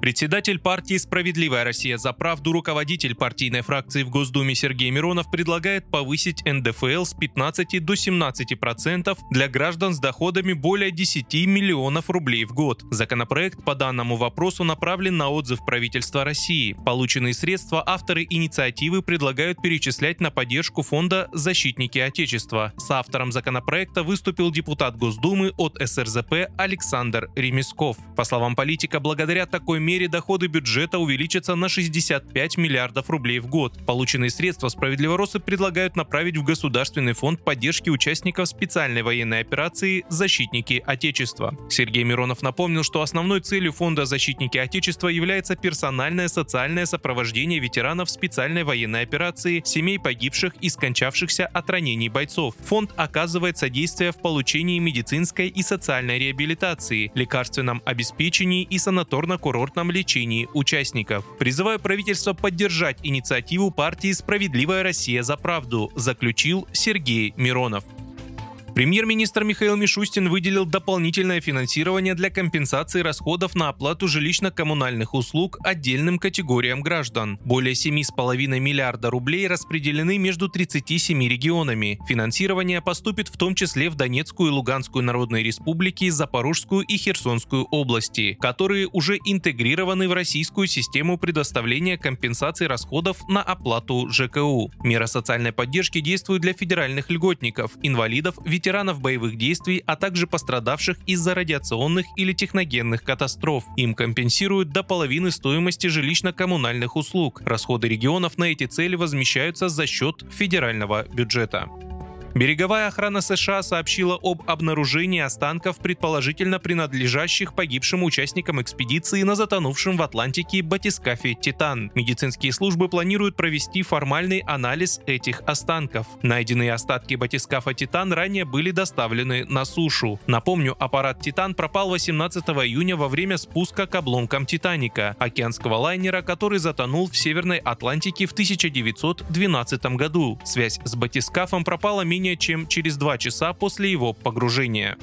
Председатель партии «Справедливая Россия за правду», руководитель партийной фракции в Госдуме Сергей Миронов предлагает повысить НДФЛ с 15 до 17 процентов для граждан с доходами более 10 миллионов рублей в год. Законопроект по данному вопросу направлен на отзыв правительства России. Полученные средства авторы инициативы предлагают перечислять на поддержку фонда «Защитники Отечества». С автором законопроекта выступил депутат Госдумы от СРЗП Александр Ремесков. По словам политика, благодаря такой доходы бюджета увеличатся на 65 миллиардов рублей в год. Полученные средства справедливоросы предлагают направить в Государственный фонд поддержки участников специальной военной операции «Защитники Отечества». Сергей Миронов напомнил, что основной целью фонда «Защитники Отечества» является персональное социальное сопровождение ветеранов специальной военной операции, семей погибших и скончавшихся от ранений бойцов. Фонд оказывает содействие в получении медицинской и социальной реабилитации, лекарственном обеспечении и санаторно-курортном бесплатном лечении участников. Призываю правительство поддержать инициативу партии «Справедливая Россия за правду», заключил Сергей Миронов. Премьер-министр Михаил Мишустин выделил дополнительное финансирование для компенсации расходов на оплату жилищно-коммунальных услуг отдельным категориям граждан. Более 7,5 миллиарда рублей распределены между 37 регионами. Финансирование поступит в том числе в Донецкую и Луганскую народные республики, Запорожскую и Херсонскую области, которые уже интегрированы в российскую систему предоставления компенсации расходов на оплату ЖКУ. Мера социальной поддержки действует для федеральных льготников, инвалидов, ветеранов ветеранов боевых действий, а также пострадавших из-за радиационных или техногенных катастроф. Им компенсируют до половины стоимости жилищно-коммунальных услуг. Расходы регионов на эти цели возмещаются за счет федерального бюджета. Береговая охрана США сообщила об обнаружении останков, предположительно принадлежащих погибшим участникам экспедиции на затонувшем в Атлантике батискафе «Титан». Медицинские службы планируют провести формальный анализ этих останков. Найденные остатки батискафа «Титан» ранее были доставлены на сушу. Напомню, аппарат «Титан» пропал 18 июня во время спуска к обломкам «Титаника» — океанского лайнера, который затонул в Северной Атлантике в 1912 году. Связь с батискафом пропала менее менее чем через два часа после его погружения.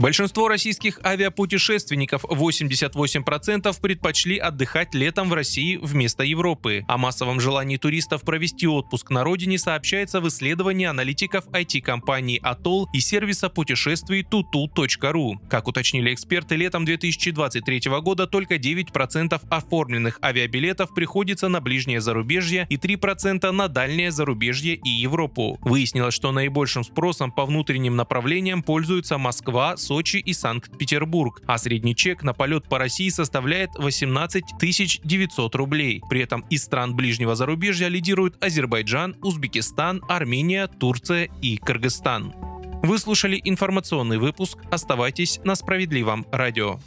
Большинство российских авиапутешественников, 88%, предпочли отдыхать летом в России вместо Европы. О массовом желании туристов провести отпуск на родине сообщается в исследовании аналитиков IT-компании Atoll и сервиса путешествий tutu.ru. Как уточнили эксперты, летом 2023 года только 9% оформленных авиабилетов приходится на ближнее зарубежье и 3% на дальнее зарубежье и Европу. Выяснилось, что наибольшим спросом по внутренним направлениям пользуются Москва, Сочи и Санкт-Петербург, а средний чек на полет по России составляет 18 900 рублей. При этом из стран ближнего зарубежья лидируют Азербайджан, Узбекистан, Армения, Турция и Кыргызстан. Вы слушали информационный выпуск. Оставайтесь на справедливом радио.